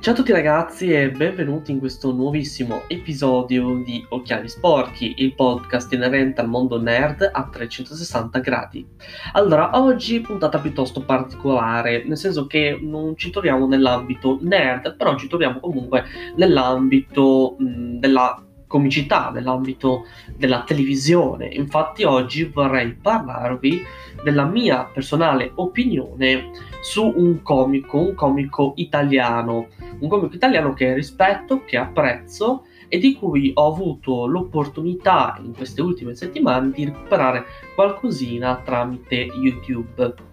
Ciao a tutti ragazzi e benvenuti in questo nuovissimo episodio di Occhiali Sporchi, il podcast inerente al mondo nerd a 360 gradi. Allora, oggi puntata piuttosto particolare, nel senso che non ci troviamo nell'ambito nerd, però ci troviamo comunque nell'ambito mh, della comicità, nell'ambito della televisione. Infatti oggi vorrei parlarvi della mia personale opinione su un comico, un comico italiano, un comico italiano che rispetto, che apprezzo e di cui ho avuto l'opportunità in queste ultime settimane di recuperare qualcosina tramite YouTube.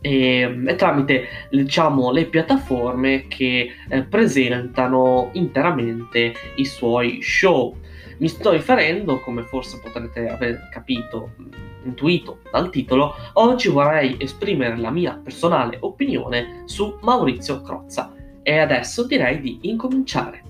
E, e, tramite diciamo le piattaforme che eh, presentano interamente i suoi show. Mi sto riferendo come forse potrete aver capito intuito dal titolo oggi vorrei esprimere la mia personale opinione su Maurizio Crozza. E adesso direi di incominciare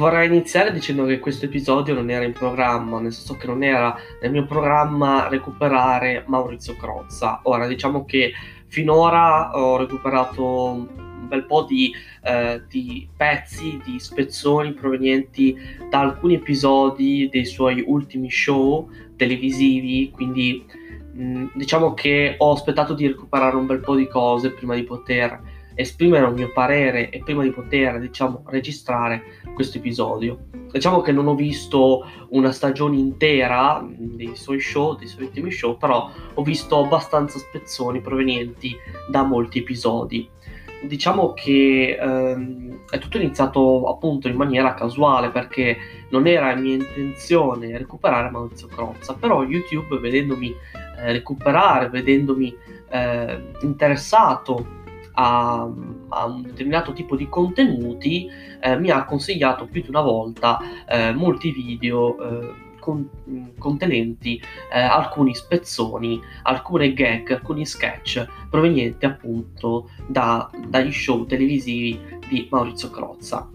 vorrei iniziare dicendo che questo episodio non era in programma, nel senso che non era nel mio programma recuperare Maurizio Crozza. Ora, diciamo che finora ho recuperato un bel po' di, eh, di pezzi, di spezzoni provenienti da alcuni episodi dei suoi ultimi show televisivi, quindi mh, diciamo che ho aspettato di recuperare un bel po' di cose prima di poter esprimere un mio parere e prima di poter, diciamo, registrare questo episodio. Diciamo che non ho visto una stagione intera dei suoi show, dei suoi ultimi show, però ho visto abbastanza spezzoni provenienti da molti episodi. Diciamo che ehm, è tutto iniziato appunto in maniera casuale perché non era mia intenzione recuperare Maurizio Crozza, però YouTube vedendomi eh, recuperare, vedendomi eh, interessato a, a, un determinato tipo di contenuti, eh, mi ha consigliato più di una volta eh, molti video eh, con, contenenti eh, alcuni spezzoni, alcune gag, alcuni sketch provenienti appunto da, dagli show televisivi di Maurizio Crozza.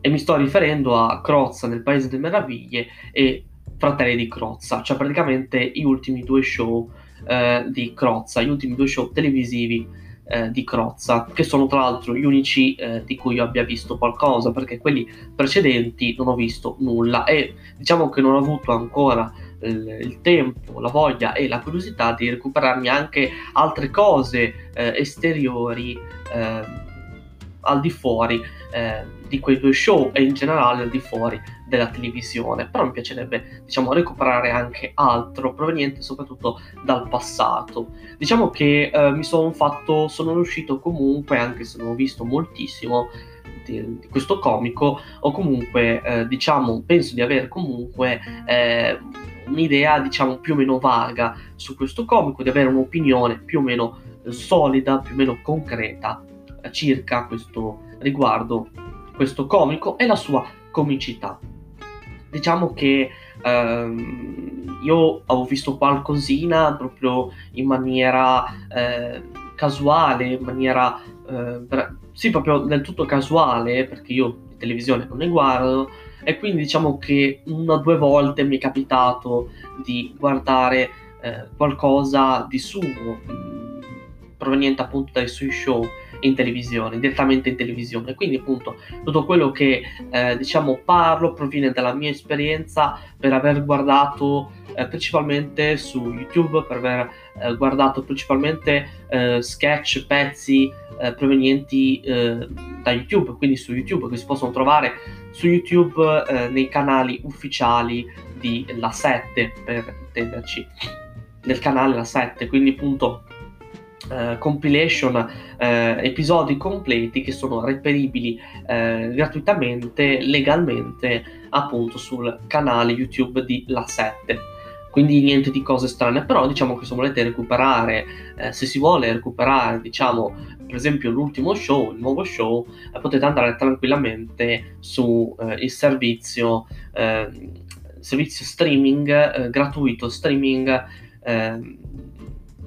E mi sto riferendo a Crozza nel Paese delle Meraviglie e Fratelli di Crozza, cioè praticamente gli ultimi due show eh, di Crozza, gli ultimi due show televisivi eh, di Crozza, che sono tra l'altro gli unici eh, di cui io abbia visto qualcosa, perché quelli precedenti non ho visto nulla e diciamo che non ho avuto ancora il, tempo, la voglia e la curiosità di recuperarmi anche altre cose eh, esteriori ehm, al di fuori eh, di quei due show e in generale al di fuori della televisione, però mi piacerebbe diciamo recuperare anche altro proveniente soprattutto dal passato. Diciamo che eh, mi sono fatto sono riuscito comunque anche se non ho visto moltissimo di, di questo comico o comunque eh, diciamo penso di avere comunque eh, un'idea diciamo più o meno vaga su questo comico, di avere un'opinione più o meno solida, più o meno concreta circa questo riguardo questo comico e la sua comicità. Diciamo che ehm, io avevo visto qualcosina proprio in maniera eh, casuale, in maniera eh, sì, proprio del tutto casuale, perché io di televisione non ne guardo, e quindi diciamo che una o due volte mi è capitato di guardare eh, qualcosa di suo, mh, mm, proveniente appunto dai suoi show in televisione, direttamente in televisione. Quindi appunto tutto quello che eh, diciamo parlo proviene dalla mia esperienza per aver guardato eh, principalmente su YouTube, per aver eh, guardato principalmente eh, sketch, pezzi eh, provenienti eh, da YouTube, quindi su YouTube che si possono trovare su YouTube nei canali ufficiali di La 7 per intenderci del canale La 7 quindi appunto Uh, compilation uh, episodi completi che sono reperibili uh, gratuitamente, legalmente, appunto sul canale YouTube di La 7. Quindi niente di cose strane, però diciamo che se volete recuperare, se si vuole recuperare, diciamo, per esempio l'ultimo show, il nuovo show, potete andare tranquillamente su il servizio, servizio streaming gratuito, streaming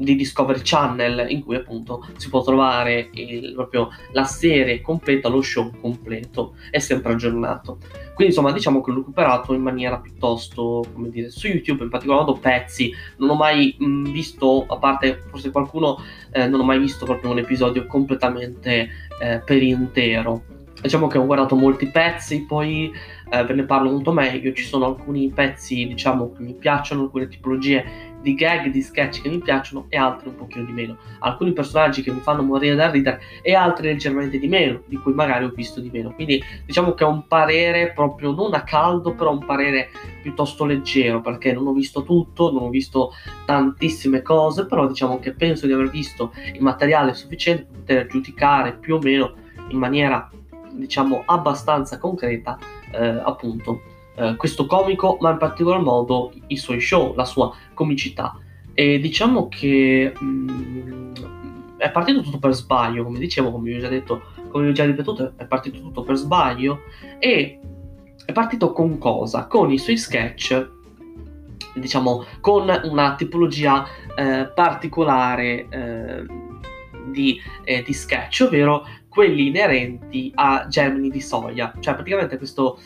di Discovery Channel in cui appunto si può trovare il, proprio la serie completa, lo show completo, è sempre aggiornato. Quindi insomma diciamo che l'ho recuperato in maniera piuttosto, come dire, su YouTube in particolar modo pezzi, non ho mai mh, visto, a parte forse qualcuno, eh, non ho mai visto proprio un episodio completamente eh, per intero. Diciamo che ho guardato molti pezzi, poi eh, ve ne parlo molto meglio, ci sono alcuni pezzi diciamo che mi piacciono, alcune tipologie di gag, di sketch che mi piacciono e altri un pochino di meno. Alcuni personaggi che mi fanno morire da ridere e altri leggermente di meno, di cui magari ho visto di meno. Quindi diciamo che ho un parere proprio non a caldo, però un parere piuttosto leggero, perché non ho visto tutto, non ho visto tantissime cose, però diciamo che penso di aver visto il materiale sufficiente per poter giudicare più o meno in maniera diciamo abbastanza concreta eh, appunto eh, questo comico, ma in particolar modo i suoi show, la sua comicità. E diciamo che mh, mm, è partito tutto per sbaglio, come dicevo, come vi ho già detto, come vi ho già ripetuto, è partito tutto per sbaglio e è partito con cosa? Con i suoi sketch, diciamo, con una tipologia eh, particolare eh, di, eh, di sketch, ovvero quelli inerenti a germini di soia. Cioè, praticamente questo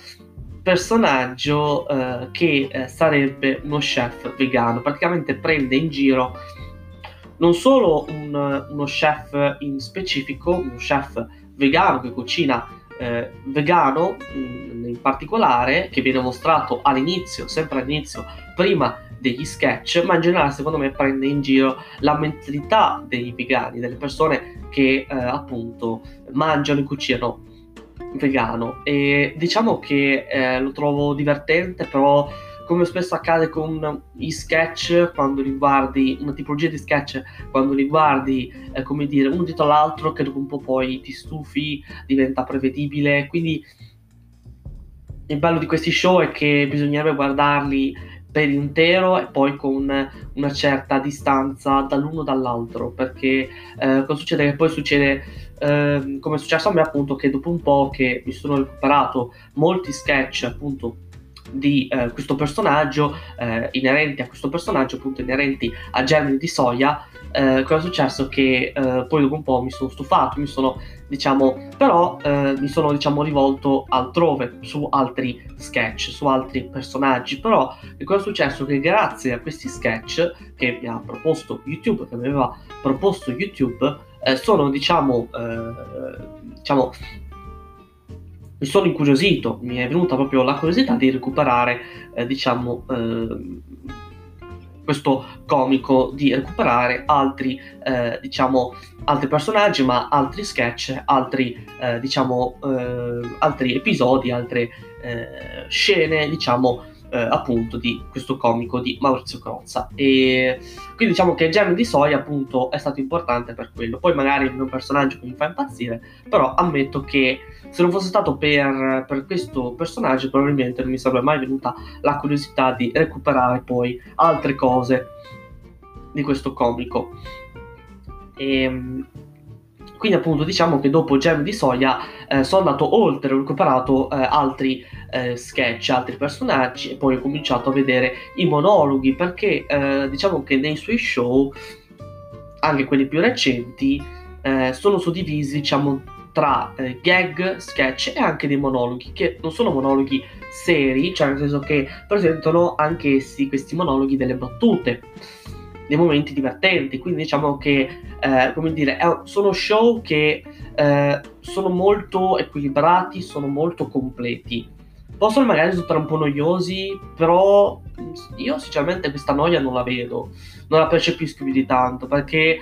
personaggio eh, che eh, sarebbe uno chef vegano, praticamente prende in giro non solo un, uno chef in specifico, uno chef vegano che cucina eh, vegano in, mm, in particolare, che viene mostrato all'inizio, sempre all'inizio, prima degli sketch, ma in generale secondo me prende in giro la mentalità dei vegani, delle persone che eh, appunto mangiano e cucinano vegano. E diciamo che eh, lo trovo divertente però come spesso accade con i sketch quando li guardi una tipologia di sketch quando li guardi eh, come dire uno dietro l'altro che dopo un po' poi ti stufi diventa prevedibile. Quindi il bello di questi show è che bisognerebbe guardarli per intero e poi con una certa distanza dall'uno dall'altro perché eh, cosa succede? Che poi succede eh, come è successo a me appunto che dopo un po' che mi sono recuperato molti sketch appunto di eh, questo personaggio eh, inerenti a questo personaggio appunto inerenti a germini di soia eh, cosa è successo? Che eh, poi dopo un po' mi sono stufato mi sono diciamo però eh, mi sono diciamo rivolto altrove su altri sketch su altri personaggi. Però cosa è successo? Che grazie a questi sketch che mi ha proposto YouTube che mi aveva proposto YouTube eh, sono diciamo diciamo mi sono incuriosito, mi è venuta proprio la curiosità di recuperare, eh, diciamo, eh, questo comico, di recuperare altri, eh, diciamo, altri personaggi, ma altri sketch, altri, eh, diciamo, eh, altri episodi, altre eh, scene, diciamo, eh, appunto di questo comico di Maurizio Crozza. E quindi diciamo che Gemini di Soia appunto è stato importante per quello. Poi magari è un personaggio che mi fa impazzire però ammetto che se non fosse stato per, per questo personaggio probabilmente non mi sarebbe mai venuta la curiosità di recuperare poi altre cose di questo comico. E ehm, quindi appunto diciamo che dopo Gem di Soia eh, sono andato oltre, ho recuperato eh, altri eh, sketch, altri personaggi e poi ho cominciato a vedere i monologhi perché eh, diciamo che nei suoi show, anche quelli più recenti, eh, sono suddivisi diciamo tra eh, gag, sketch e anche dei monologhi che non sono monologhi seri, cioè nel senso che presentano anch'essi questi monologhi delle battute dei momenti divertenti. Quindi diciamo che, eh, come dire, sono show che eh, sono molto equilibrati, sono molto completi. Possono magari risultare un po' noiosi, però io sinceramente questa noia non la vedo, non la percepisco più di tanto, perché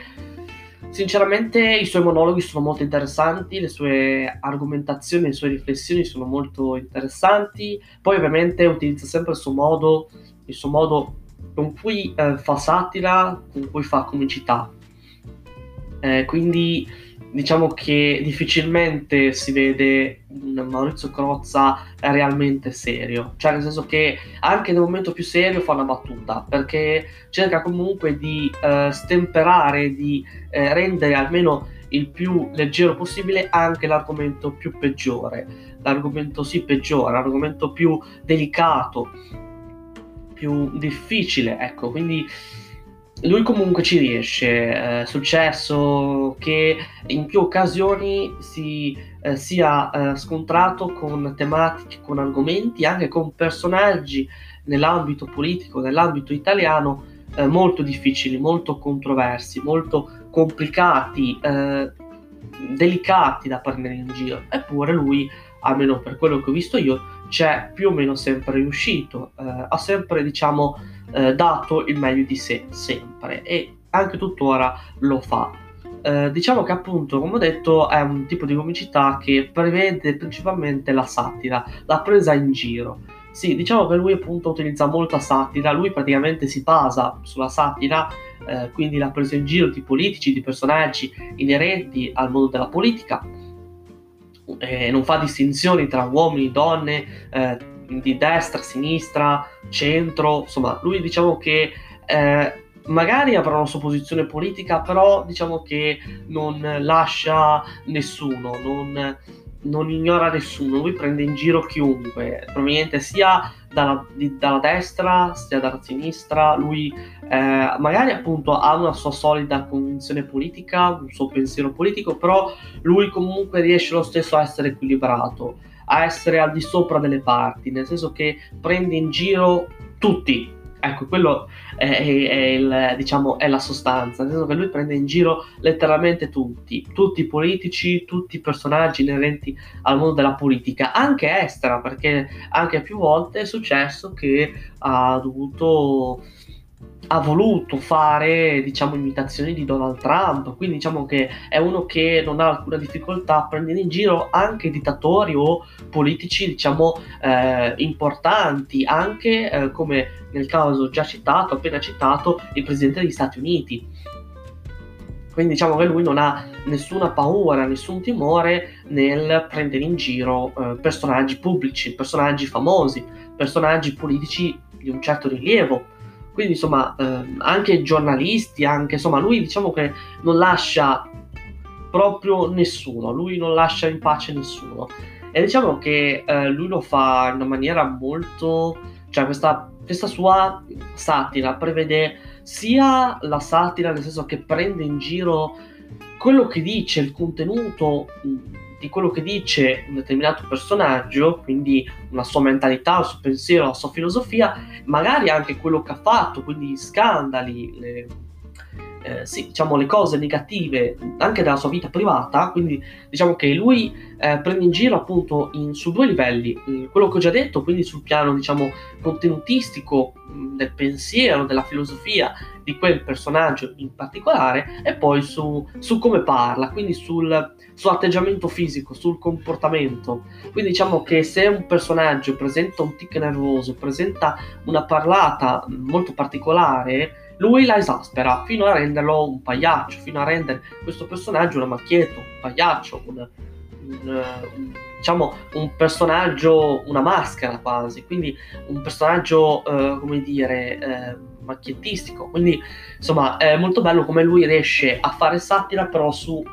sinceramente i suoi monologhi sono molto interessanti, le sue argomentazioni, le sue riflessioni sono molto interessanti, poi ovviamente utilizza sempre il suo modo, il suo modo con cui eh, fa satira, con cui fa comicità. Eh, quindi diciamo che difficilmente si vede un Maurizio Crozza realmente serio, cioè nel senso che anche nel momento più serio fa una battuta, perché cerca comunque di eh, stemperare, di eh, rendere almeno il più leggero possibile anche l'argomento più peggiore, l'argomento sì peggiore, l'argomento più delicato, più difficile, ecco, quindi lui comunque ci riesce, è eh, successo che in più occasioni si eh, sia eh, scontrato con tematiche, con argomenti, anche con personaggi nell'ambito politico, nell'ambito italiano eh, molto difficili, molto controversi, molto complicati, eh, delicati da prendere in giro. Eppure lui, almeno per quello che ho visto io, c'è più o meno sempre riuscito, eh, ha sempre diciamo eh, dato il meglio di sé, sempre, e anche tuttora lo fa. Eh, diciamo che appunto, come ho detto, è un tipo di comicità che prevede principalmente la satira, la presa in giro. Sì, diciamo che lui appunto utilizza molta satira, lui praticamente si basa sulla satira, eh, quindi la presa in giro di politici, di personaggi inerenti al mondo della politica, eh, non fa distinzioni tra uomini, donne, eh, di destra, sinistra, centro, insomma, lui diciamo che eh, magari avrà una sua posizione politica, però diciamo che non lascia nessuno, non, non ignora nessuno, lui prende in giro chiunque, proveniente sia dalla, di, dalla destra sia dalla sinistra, lui eh, magari appunto ha una sua solida convinzione politica, un suo pensiero politico, però lui comunque riesce lo stesso a essere equilibrato, a essere al di sopra delle parti, nel senso che prende in giro tutti, Ecco, quello è, è, il, diciamo, è, la sostanza, nel senso che lui prende in giro letteralmente tutti, tutti i politici, tutti i personaggi inerenti al mondo della politica, anche estera, perché anche più volte è successo che ha dovuto ha voluto fare diciamo imitazioni di Donald Trump. Quindi diciamo che è uno che non ha alcuna difficoltà a prendere in giro anche dittatori o politici diciamo eh, importanti. Anche eh, come nel caso già citato appena citato il presidente degli Stati Uniti. Quindi diciamo che lui non ha nessuna paura, nessun timore nel prendere in giro eh, personaggi pubblici, personaggi famosi, personaggi politici di un certo rilievo quindi insomma, eh, anche giornalisti, anche insomma, lui diciamo che non lascia proprio nessuno, lui non lascia in pace nessuno. E diciamo che eh, lui lo fa in una maniera molto, cioè questa, questa sua satira prevede sia la satira, nel senso che prende in giro quello che dice, il contenuto di quello che dice un determinato personaggio, quindi una sua mentalità, il suo pensiero, la sua filosofia, magari anche quello che ha fatto, quindi gli scandali, le, eh, sì, diciamo, le cose negative anche della sua vita privata, quindi diciamo che lui eh, prende in giro appunto in, su due livelli, eh, quello che ho già detto, quindi sul piano diciamo contenutistico mh, del pensiero, della filosofia di quel personaggio in particolare e poi su, su come parla, quindi sul suo atteggiamento fisico, sul comportamento. Quindi diciamo che se un personaggio presenta un tic nervoso, presenta una parlata molto particolare, lui la esaspera fino a renderlo un pagliaccio, fino a rendere questo personaggio una macchietto, un pagliaccio, un, un, un, diciamo un personaggio, una maschera quasi, quindi un personaggio, eh, come dire, eh, macchiettistico. Quindi insomma è molto bello come lui riesce a fare satira però su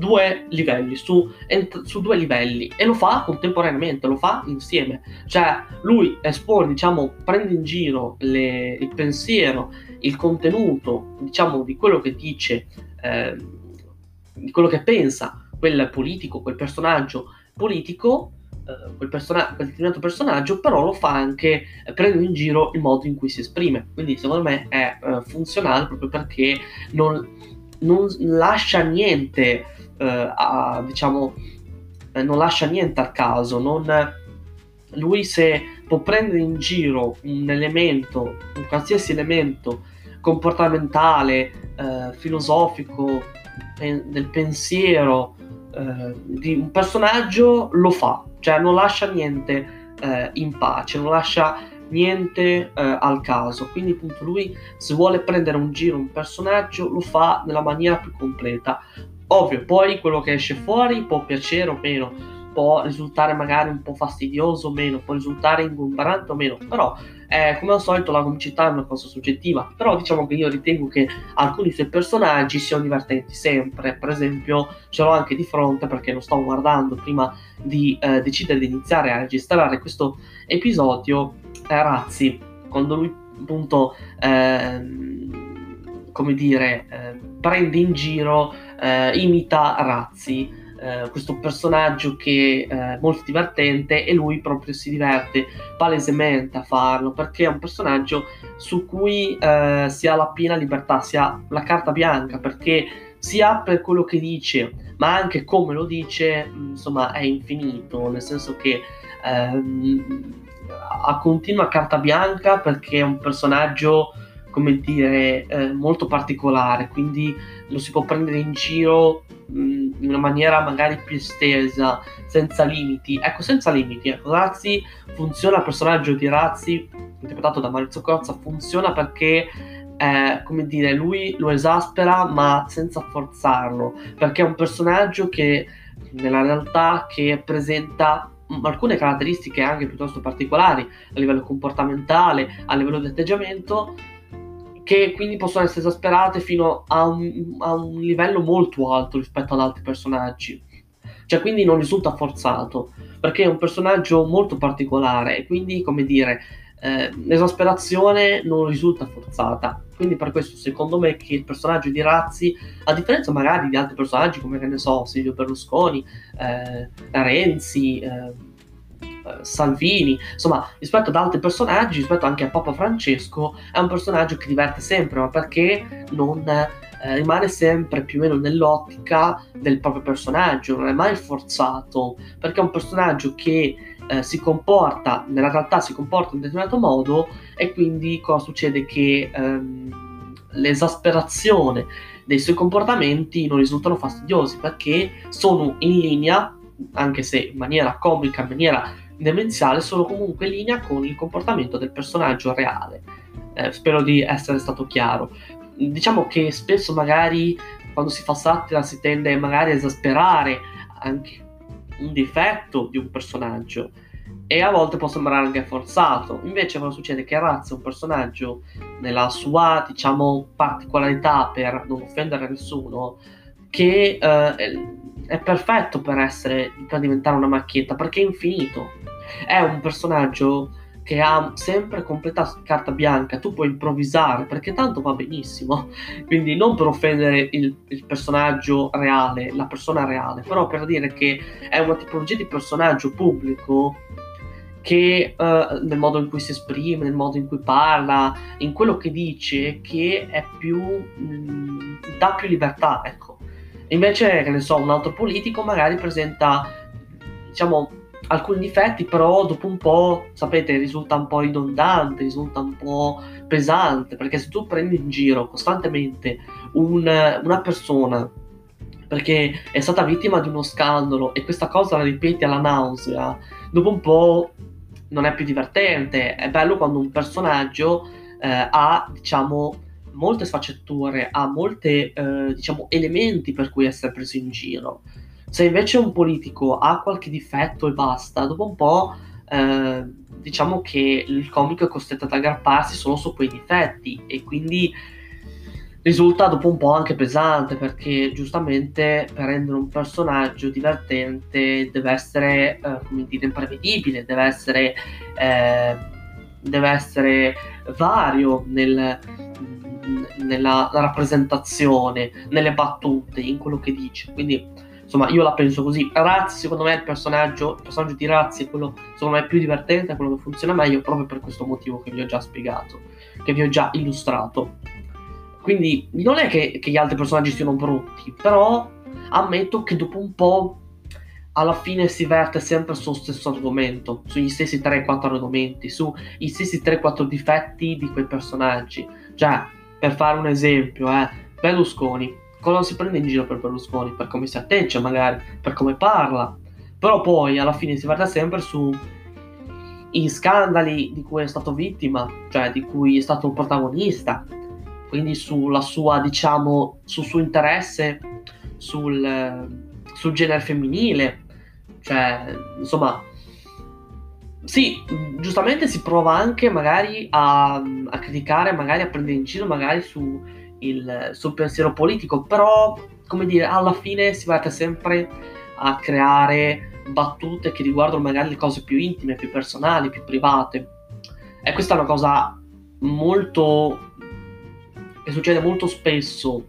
due livelli, su, ent- su, due livelli e lo fa contemporaneamente, lo fa insieme. Cioè lui espone, diciamo, prende in giro le, il pensiero, il contenuto, diciamo, di quello che dice, eh, di quello che pensa quel politico, quel personaggio politico, eh, quel, persona- quel determinato personaggio, però lo fa anche eh, prendendo in giro il modo in cui si esprime. Quindi secondo me è eh, funzionale proprio perché non, non lascia niente eh, a, diciamo, eh, non lascia niente al caso, non, lui se può prendere in giro un elemento, un qualsiasi elemento comportamentale, eh, filosofico, pen- del pensiero eh, di un personaggio, lo fa, cioè non lascia niente eh, in pace, non lascia niente eh, al caso. Quindi, appunto, lui se vuole prendere un giro un personaggio, lo fa nella maniera più completa. Ovvio, poi quello che esce fuori può piacere o meno, può risultare magari un po' fastidioso o meno, può risultare ingombrante o meno, però eh, come al solito la comicità è una cosa soggettiva, però diciamo che io ritengo che alcuni suoi personaggi siano divertenti sempre, per esempio ce l'ho anche di fronte perché lo sto guardando prima di eh, decidere di iniziare a registrare questo episodio, eh, Razzi, quando lui appunto... Eh, come dire, eh, prende in giro, eh, imita Razzi, eh, questo personaggio che è molto divertente e lui proprio si diverte palesemente a farlo perché è un personaggio su cui eh, si ha la piena libertà, si ha la carta bianca perché sia per quello che dice ma anche come lo dice insomma è infinito nel senso che ehm, ha continua carta bianca perché è un personaggio come dire, eh, molto particolare, quindi lo si può prendere in giro in una maniera magari più estesa, senza limiti. Ecco, senza limiti. Ecco, Razzi funziona, il personaggio di Razzi, interpretato da Maurizio Corza, funziona perché eh, come dire, lui lo esaspera ma senza forzarlo, perché è un personaggio che nella realtà che presenta alcune caratteristiche anche piuttosto particolari a livello comportamentale, a livello di atteggiamento, che quindi possono essere esasperate fino a un, a un livello molto alto rispetto ad altri personaggi. Cioè, quindi non risulta forzato, perché è un personaggio molto particolare e quindi, come dire, eh, l'esasperazione non risulta forzata. Quindi per questo secondo me che il personaggio di Razzi, a differenza magari di altri personaggi come, che ne so, Silvio Berlusconi, eh, Renzi, eh, Salvini, insomma, rispetto ad altri personaggi, rispetto anche a Papa Francesco, è un personaggio che diverte sempre, ma perché non eh, rimane sempre più o meno nell'ottica del proprio personaggio, non è mai forzato, perché è un personaggio che eh, si comporta, nella realtà si comporta in un determinato modo e quindi cosa succede? Che ehm, l'esasperazione dei suoi comportamenti non risultano fastidiosi perché sono in linea anche se in maniera comica, in maniera demenziale sono comunque in linea con il comportamento del personaggio reale. Eh, spero di essere stato chiaro. Diciamo che spesso magari quando si fa satira si tende magari a esasperare anche un difetto di un personaggio e a volte può sembrare anche forzato. Invece cosa succede? Che Razzi è un personaggio nella sua, diciamo, particolarità per non offendere nessuno che eh, è perfetto per essere per diventare una macchietta perché è infinito è un personaggio che ha sempre completa carta bianca, tu puoi improvvisare perché tanto va benissimo, quindi non per offendere il, il, personaggio reale, la persona reale, però per dire che è una tipologia di personaggio pubblico che uh, nel modo in cui si esprime, nel modo in cui parla, in quello che dice, che è più mh, mm, dà più libertà, ecco. Invece, che ne so, un altro politico magari presenta diciamo alcuni difetti, però dopo un po', sapete, risulta un po' ridondante, risulta un po' pesante, perché se tu prendi in giro costantemente un, una persona perché è stata vittima di uno scandalo e questa cosa la ripeti alla nausea, dopo un po' non è più divertente. È bello quando un personaggio eh, ha, diciamo, molte sfaccettature, ha molti, eh, diciamo, elementi per cui essere preso in giro. Se invece un politico ha qualche difetto e basta, dopo un po' eh, diciamo che il comico è costretto ad aggrapparsi solo su quei difetti e quindi risulta dopo un po' anche pesante perché giustamente per rendere un personaggio divertente deve essere eh, come dire imprevedibile, deve essere, eh, deve essere vario nel, nella rappresentazione, nelle battute, in quello che dice. Quindi Insomma, io la penso così. Razzi, secondo me, il personaggio, il personaggio di Razzi è quello, secondo me, più divertente, è quello che funziona meglio, proprio per questo motivo che vi ho già spiegato, che vi ho già illustrato. Quindi, non è che, che gli altri personaggi siano brutti, però ammetto che dopo un po' alla fine si verte sempre sullo stesso argomento, sugli stessi 3-4 argomenti, sugli stessi 3-4 difetti di quei personaggi. Cioè, per fare un esempio, eh, Berlusconi cosa si prende in giro per Berlusconi, per come si atteggia magari, per come parla, però poi alla fine si guarda sempre su i scandali di cui è stato vittima, cioè di cui è stato protagonista, quindi sulla sua, diciamo, sul suo interesse sul, sul genere femminile, cioè, insomma, sì, giustamente si prova anche magari a, a criticare, magari a prendere in giro, magari su il suo pensiero politico, però, come dire, alla fine si va sempre a creare battute che riguardano magari le cose più intime, più personali, più private. E questa è una cosa molto che succede molto spesso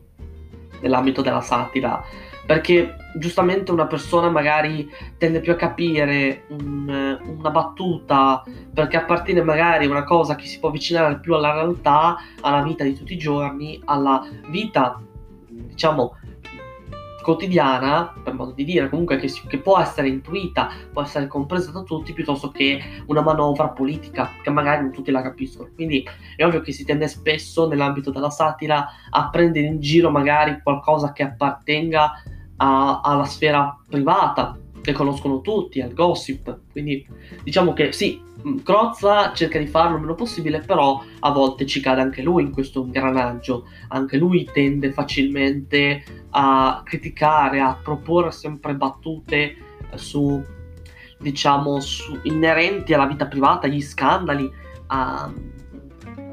nell'ambito della satira, perché giustamente una persona magari tende più a capire un, una battuta perché appartiene magari a una cosa che si può avvicinare più alla realtà, alla vita di tutti i giorni, alla vita, diciamo, quotidiana, per modo di dire, comunque che, che, può essere intuita, può essere compresa da tutti, piuttosto che una manovra politica che magari non tutti la capiscono. Quindi è ovvio che si tende spesso nell'ambito della satira a prendere in giro magari qualcosa che appartenga a, alla sfera privata, che conoscono tutti, al gossip. Quindi diciamo che sì, mm, Crozza cerca di farlo il meno possibile, però a volte ci cade anche lui in questo ingranaggio. Anche lui tende facilmente a criticare, a proporre sempre battute su, diciamo, su, inerenti alla vita privata, agli scandali a,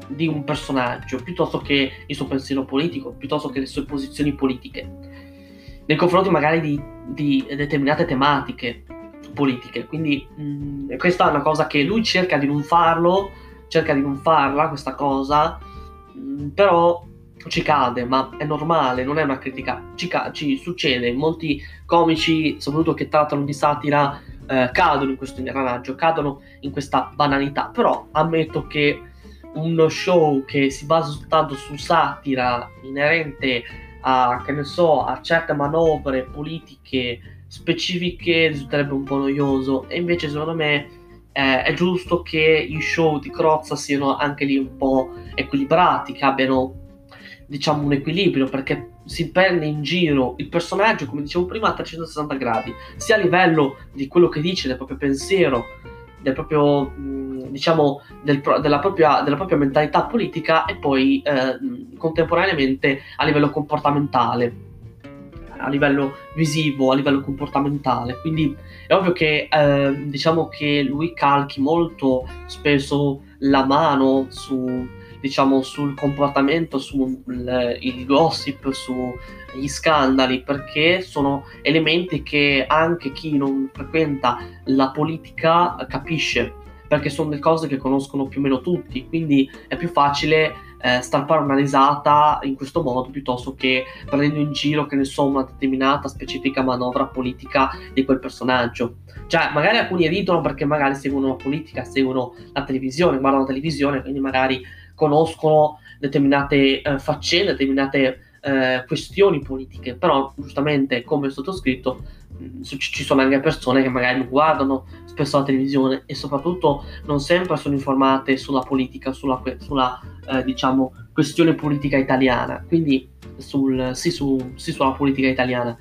di un personaggio, piuttosto che il suo pensiero politico, piuttosto che le sue posizioni politiche nei confronti magari di, di determinate tematiche politiche. Quindi mh, mm, questa è una cosa che lui cerca di non farlo, cerca di non farla questa cosa, mh, mm, però ci cade, ma è normale, non è una critica, ci, ca- ci succede, molti comici, soprattutto che trattano di satira, eh, cadono in questo ingranaggio, cadono in questa banalità, però ammetto che uno show che si basa soltanto su satira inerente a, che ne so, a certe manovre politiche specifiche risulterebbe un po' noioso. E invece secondo me eh, è giusto che i show di Crozza siano anche lì un po' equilibrati, che abbiano diciamo un equilibrio perché si prende in giro il personaggio, come dicevo prima, a 360 gradi, sia a livello di quello che dice, del proprio pensiero, del proprio, diciamo, del, della, propria, della, propria, mentalità politica e poi eh, contemporaneamente a livello comportamentale a livello visivo, a livello comportamentale. Quindi è ovvio che eh, diciamo che lui calchi molto spesso la mano su diciamo, sul comportamento, sul gossip, sugli scandali, perché sono elementi che anche chi non frequenta la politica capisce, perché sono le cose che conoscono più o meno tutti, quindi è più facile eh, stampare una risata in questo modo piuttosto che prendendo in giro, che ne so, una determinata specifica manovra politica di quel personaggio. Cioè, magari alcuni ridono perché magari seguono la politica, seguono la televisione, guardano la televisione, quindi magari conoscono determinate eh, faccende, determinate eh, questioni politiche, però giustamente come sottoscritto mh, ci sono anche persone che magari guardano spesso la televisione e soprattutto non sempre sono informate sulla politica, sulla, sulla eh, diciamo, questione politica italiana, quindi sul, sì, su, sì, sulla politica italiana.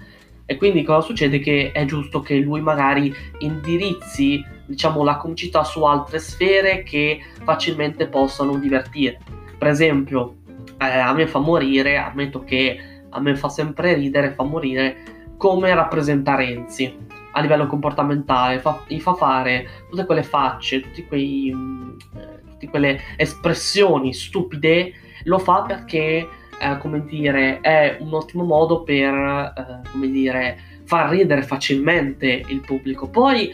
E quindi cosa succede? Che è giusto che lui magari indirizzi diciamo, la comicità su altre sfere che facilmente possano divertire. Per esempio, eh, a me fa morire, ammetto che a me fa sempre ridere, fa morire come rappresenta Renzi a livello comportamentale, fa, gli fa fare tutte quelle facce, tutti quei, eh, tutte quelle espressioni stupide, lo fa perché eh, come dire, è un ottimo modo per, eh, come dire, far ridere facilmente il pubblico. Poi,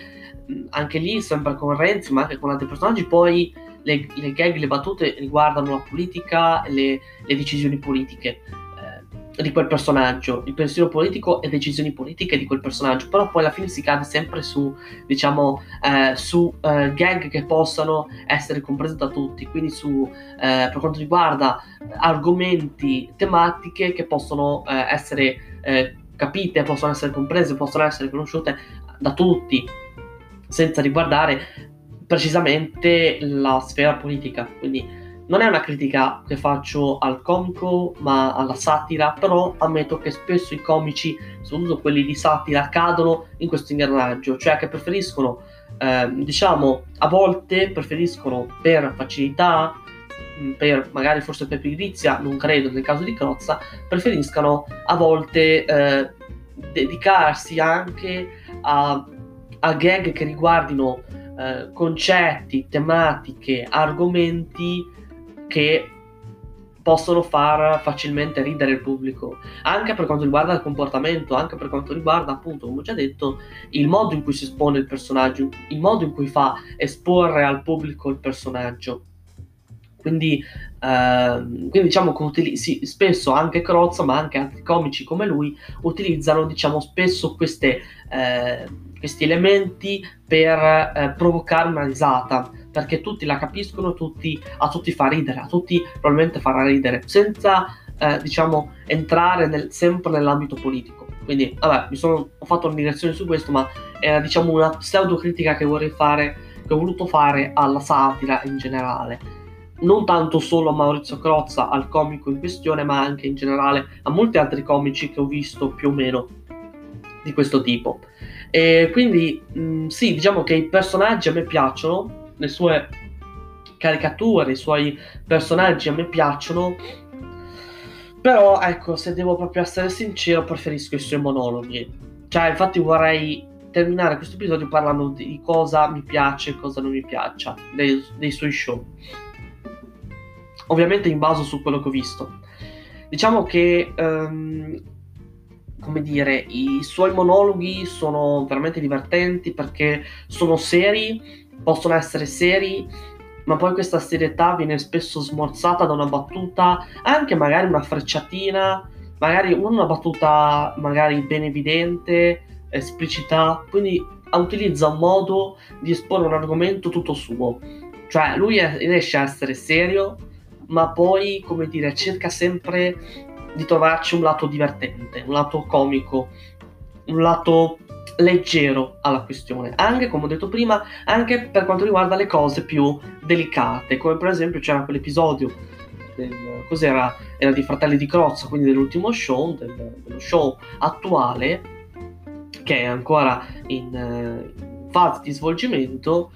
anche lì, sempre con Renzi, ma anche con altri personaggi, poi le, le gag, le battute riguardano la politica, le, le decisioni politiche di quel personaggio, il pensiero politico e decisioni politiche di quel personaggio, però poi alla fine si cade sempre su, diciamo, eh, su eh, gag che possano essere comprese da tutti, quindi su, eh, per quanto riguarda argomenti, tematiche che possono eh, essere eh, capite, possono essere comprese, possono essere conosciute da tutti, senza riguardare precisamente la sfera politica, quindi non è una critica che faccio al comico, ma alla satira, però ammetto che spesso i comici, soprattutto quelli di satira, cadono in questo ingranaggio, cioè che preferiscono, eh, diciamo, a volte preferiscono per facilità, per magari forse per pigrizia, non credo nel caso di Crozza, preferiscono a volte eh, dedicarsi anche a, a gag che riguardino eh, concetti, tematiche, argomenti che possono far facilmente ridere il pubblico, anche per quanto riguarda il comportamento, anche per quanto riguarda, appunto, come ho già detto, il modo in cui si espone il personaggio, il modo in cui fa esporre al pubblico il personaggio. Quindi, eh, quindi diciamo che utili- sì, spesso anche Crozza, ma anche altri comici come lui, utilizzano diciamo, spesso queste, eh, questi elementi per eh, provocare una risata, perché tutti la capiscono, tutti, a tutti fa ridere, a tutti probabilmente farà ridere, senza eh, diciamo, entrare nel, sempre nell'ambito politico. Quindi, vabbè, mi sono, ho fatto una direzione su questo, ma era diciamo una pseudo critica che vorrei fare, che ho voluto fare alla satira in generale non tanto solo a Maurizio Crozza, al comico in questione, ma anche in generale a molti altri comici che ho visto più o meno di questo tipo. E quindi mh, sì, diciamo che i personaggi a me piacciono, le sue caricature, i suoi personaggi a me piacciono, però ecco, se devo proprio essere sincero, preferisco i suoi monologhi. Cioè, infatti vorrei terminare questo episodio parlando di cosa mi piace e cosa non mi piaccia dei, dei suoi show ovviamente in base su quello che ho visto. Diciamo che, um, come dire, i suoi monologhi sono veramente divertenti perché sono seri, possono essere seri, ma poi questa serietà viene spesso smorzata da una battuta, anche magari una frecciatina, magari una battuta magari ben evidente, esplicita, quindi utilizza un modo di esporre un argomento tutto suo. Cioè, lui è, riesce a essere serio, ma poi, come dire, cerca sempre di trovarci un lato divertente, un lato comico, un lato leggero alla questione, anche come ho detto prima, anche per quanto riguarda le cose più delicate, come per esempio c'era quell'episodio del, cos'era? Era di Fratelli di Crozza, quindi dell'ultimo show, del, dello show attuale, che è ancora in, eh, in fase di svolgimento,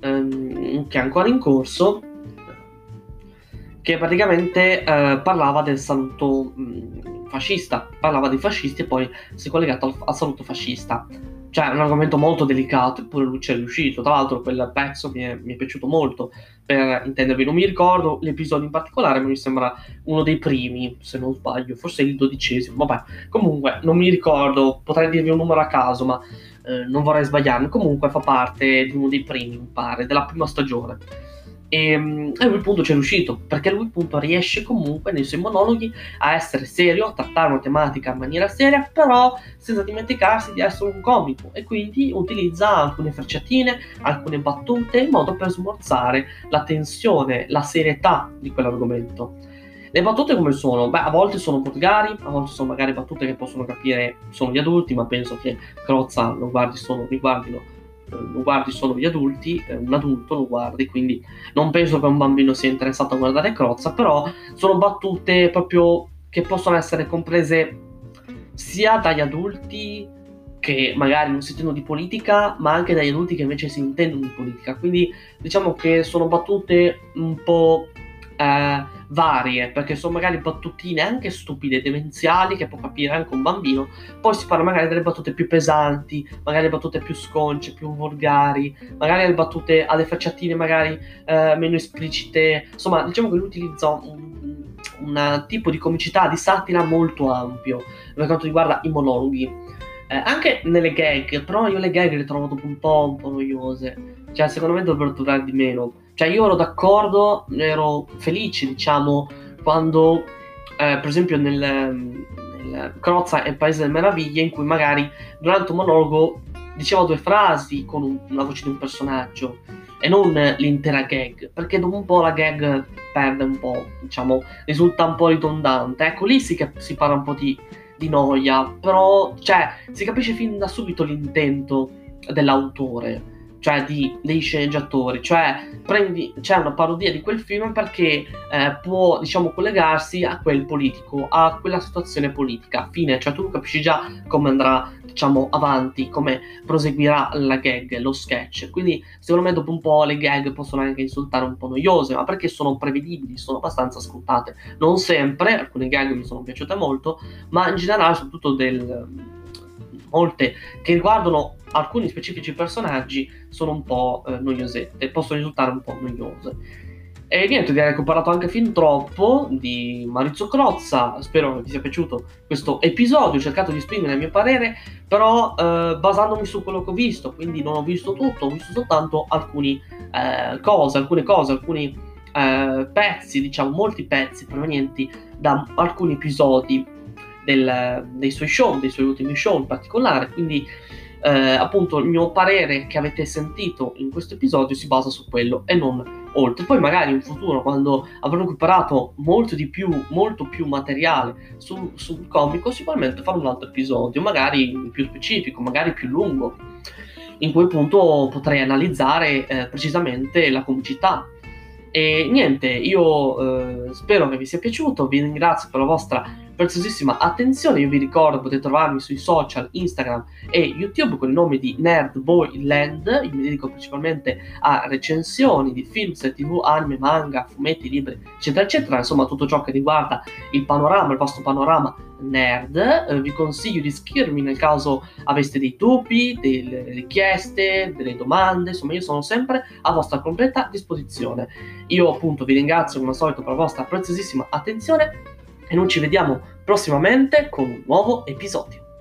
ehm, che è ancora in corso, che praticamente eh, parlava del saluto mh, mm, fascista, parlava dei fascisti e poi si è collegato al, al, saluto fascista. Cioè, un argomento molto delicato, eppure lui ci è riuscito. Tra l'altro, quel pezzo mi è, mi è piaciuto molto. Per intendervi, non mi ricordo l'episodio in particolare, ma mi sembra uno dei primi, se non sbaglio, forse il dodicesimo. Vabbè, comunque, non mi ricordo, potrei dirvi un numero a caso, ma eh, non vorrei sbagliarmi. Comunque, fa parte di uno dei primi, mi pare, della prima stagione. E, ehm, e lui appunto ci è riuscito, perché lui appunto riesce comunque nei suoi monologhi a essere serio, a trattare una tematica in maniera seria, però senza dimenticarsi di essere un comico e quindi utilizza alcune frecciatine, alcune battute in modo per smorzare la tensione, la serietà di quell'argomento. Le battute come sono? Beh, a volte sono volgari, a volte sono magari battute che possono capire sono gli adulti, ma penso che Crozza lo guardi solo, riguardino lo guardi solo gli adulti, eh, un adulto lo guardi, quindi non penso che un bambino sia interessato a guardare Crozza, però sono battute proprio che possono essere comprese sia dagli adulti che magari non si intendono di politica, ma anche dagli adulti che invece si intendono di politica. Quindi diciamo che sono battute un po' eh, varie, perché sono magari battutine anche stupide, demenziali, che può capire anche un bambino. Poi si parla magari delle battute più pesanti, magari battute più sconce, più volgari, magari le battute alle facciatine magari eh, meno esplicite. Insomma, diciamo che lui utilizza un, un tipo di comicità, di satira molto ampio per quanto riguarda i monologhi. Eh, anche nelle gag, però io le gag le trovo dopo un po', un po' noiose. Cioè, secondo me dovrebbero durare di meno. Cioè, io ero d'accordo, ero felice, diciamo, quando, eh, per esempio, nel, nel Crozza e il Paese delle Meraviglie, in cui magari durante un monologo diceva due frasi con un, una voce di un personaggio e non l'intera gag, perché dopo un po' la gag perde un po', diciamo, risulta un po' ridondante. Ecco, lì sì che si parla un po' di, di noia, però, cioè, si capisce fin da subito l'intento dell'autore cioè di, dei sceneggiatori, cioè prendi, c'è una parodia di quel film perché eh, può diciamo collegarsi a quel politico, a quella situazione politica, fine, cioè tu capisci già come andrà diciamo avanti, come proseguirà la gag, lo sketch, quindi secondo me dopo un po' le gag possono anche risultare un po' noiose, ma perché sono prevedibili, sono abbastanza scontate, non sempre, alcune gag mi sono piaciute molto, ma in generale soprattutto del molte che riguardano alcuni specifici personaggi sono un po' eh, noiosette, possono risultare un po' noiose. E niente, direi che ho parlato anche fin troppo di Maurizio Crozza, spero che vi sia piaciuto questo episodio, ho cercato di esprimere il mio parere, però eh, basandomi su quello che ho visto, quindi non ho visto tutto, ho visto soltanto alcune eh, cose, alcune cose, alcuni eh, pezzi, diciamo molti pezzi provenienti da alcuni episodi del, dei suoi show, dei suoi ultimi show in particolare, quindi eh, appunto il mio parere che avete sentito in questo episodio si basa su quello e non oltre. Poi magari in futuro, quando avrò recuperato molto di più, molto più materiale sul, sul comico, sicuramente farò un altro episodio, magari più specifico, magari più lungo, in cui appunto potrei analizzare eh, precisamente la comicità. E niente, io eh, spero che vi sia piaciuto, vi ringrazio per la vostra preziosissima attenzione. Io vi ricordo, potete trovarmi sui social, Instagram e YouTube con il nome di Nerd Boy Land. Io mi dedico principalmente a recensioni di film, serie tv, anime, manga, fumetti, libri, eccetera, eccetera. Insomma, tutto ciò che riguarda il panorama, il vostro panorama nerd. Eh, vi consiglio di iscrivermi nel caso aveste dei dubbi, delle richieste, delle domande. Insomma, io sono sempre a vostra completa disposizione. Io appunto vi ringrazio come al solito per la vostra preziosissima attenzione e noi ci vediamo prossimamente con un nuovo episodio.